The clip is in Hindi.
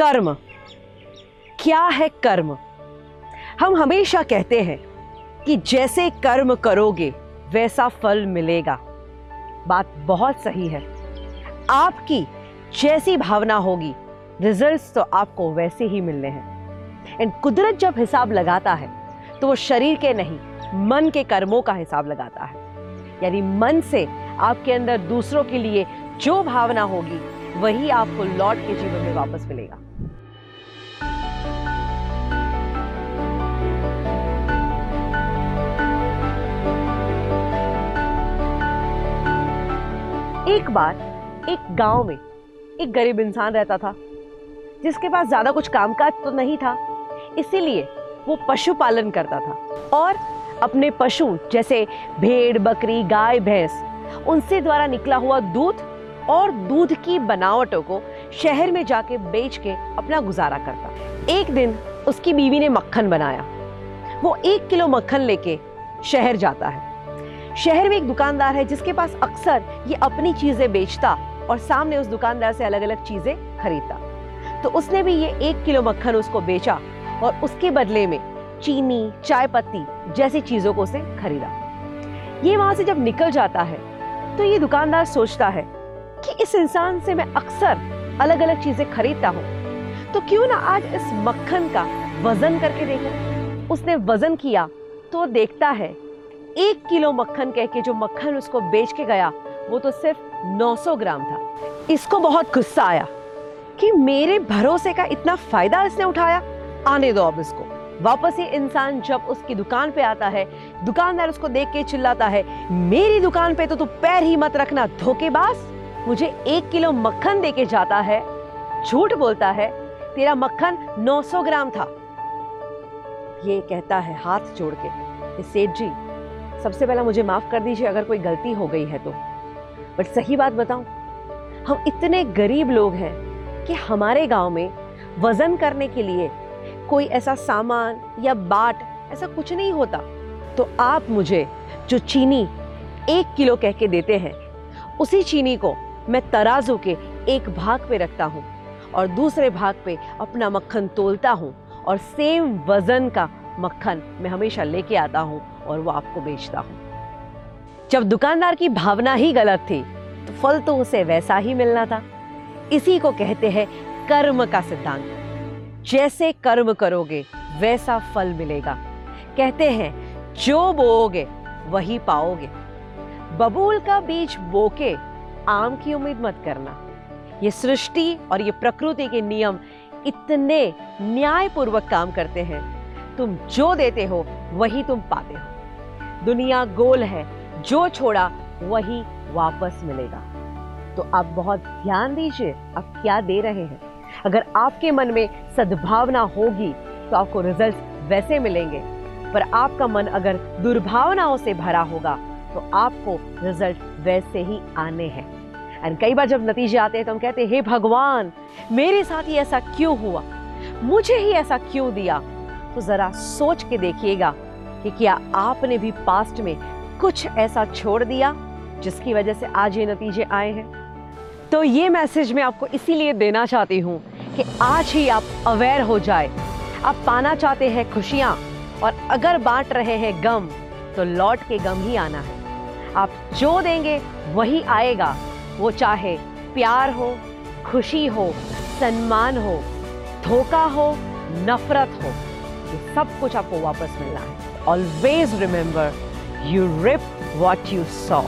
कर्म। क्या है कर्म? हम हमेशा कहते हैं कि जैसे कर्म करोगे, वैसा फल मिलेगा। बात बहुत सही है। आपकी जैसी भावना होगी रिजल्ट्स तो आपको वैसे ही मिलने हैं। एंड कुदरत जब हिसाब लगाता है तो वो शरीर के नहीं, मन के कर्मों का हिसाब लगाता है। यानी मन से आपके अंदर दूसरों के लिए जो भावना होगी, वही आपको लौट के जीवन में वापस मिलेगा। एक बार एक गाँव में एक गरीब इंसान रहता था, जिसके पास ज़्यादा कुछ कामकाज तो नहीं था, इसीलिए वो पशुपालन करता था। और अपने पशु, जैसे भेड़, बकरी, गाय, भैंस, उनसे द्वारा निकला हुआ दूध और दूध की बनावटों को शहर में जाके बेच के अपना गुजारा करता। एक दिन उसकी बीवी ने मक्खन बनाया। वो एक किलो मक्खन लेके शहर जाता है। शहर में एक दुकानदार है जिसके पास अक्सर ये अपनी चीज़ें बेचता और सामने उस दुकानदार से अलग अलग चीज़ें खरीदता। तो उसने भी ये एक किलो मक्खन उसको बेचा और उसके बदले में चीनी, चाय पत्ती जैसी चीज़ों को उसे खरीदा। ये वहाँ से जब निकल जाता है तो ये दुकानदार सोचता है कि इस इंसान से मैं अक्सर अलग अलग चीज़ें खरीदता हूँ तो क्यों ना आज इस मक्खन का वज़न करके देखूँ? उसने वज़न किया तो देखता है एक किलो मक्खन कह के जो मक्खन उसको बेच के गया, वो तो सिर्फ़ 900 ग्राम था। इसको बहुत गुस्सा आया कि मेरे भरोसे का इतना फ़ायदा इसने उठाया। आने दो अब इसको। वापस ये इंसान जब उसकी दुकान पे आता है, दुकानदार उसको देख के चिल्लाता है, मेरी दुकान पे तो तू पैर ही मत रखना, धोखेबाज। मुझे एक किलो मक्खन दे के जाता है, झूठ बोलता है, तेरा मक्खन 900 ग्राम था। ये कहता है हाथ जोड़ के। सेठ जी सबसे पहला मुझे माफ़ कर दीजिए अगर कोई गलती हो गई है तो। बट सही बात बताऊँ, हम इतने गरीब लोग हैं कि हमारे गाँव में वज़न करने के लिए कोई ऐसा सामान या बाट, ऐसा कुछ नहीं होता। तो आप मुझे जो चीनी एक किलो कह के देते हैं, उसी चीनी को मैं तराजू के एक भाग पे रखता हूँ और दूसरे भाग पे अपना मक्खन तोलता हूँ और सेम वज़न का मक्खन मैं हमेशा लेके आता हूँ और वो आपको बेचता हूँ। जब दुकानदार की भावना ही गलत थी तो फल तो उसे वैसा ही मिलना था। इसी को कहते हैं कर्म का सिद्धांत। जैसे कर्म करोगे, वैसा फल मिलेगा। कहते हैं, जो बोओगे, वही पाओगे। बबूल का बीज बोके, आम की उम्मीद मत करना। ये सृष्टि और ये प्रकृति के नियम इतने न्यायपूर्वक काम करते हैं तुम जो देते हो, वही तुम पाते हो। दुनिया गोल है, जो छोड़ा, वही वापस मिलेगा। तो आप बहुत ध्यान दीजिए, आप क्या दे रहे हैं। अगर आपके मन में सद्भावना होगी तो आपको रिज़ल्ट वैसे मिलेंगे। पर आपका मन अगर दुर्भावनाओं से भरा होगा तो आपको रिज़ल्ट वैसे ही आने हैं। एंड कई बार जब नतीजे आते हैं तो हम कहते हैं, हे भगवान, मेरे साथ ही ऐसा क्यों हुआ? मुझे ही ऐसा क्यों दिया? तो जरा सोच के देखिएगा कि क्या आपने भी पास्ट में कुछ ऐसा छोड़ दिया जिसकी वजह से आज ये नतीजे आए हैं? तो ये मैसेज मैं आपको इसीलिए देना चाहती हूँ कि आज ही आप अवेयर हो जाए। आप पाना चाहते हैं खुशियाँ और अगर बांट रहे हैं गम तो लौट के गम ही आना है। आप जो देंगे, वही आएगा। वो चाहे प्यार हो, खुशी हो, सम्मान हो, धोखा हो, नफरत हो। ये सब कुछ आपको वापस मिलना है। Always remember you reap what you sow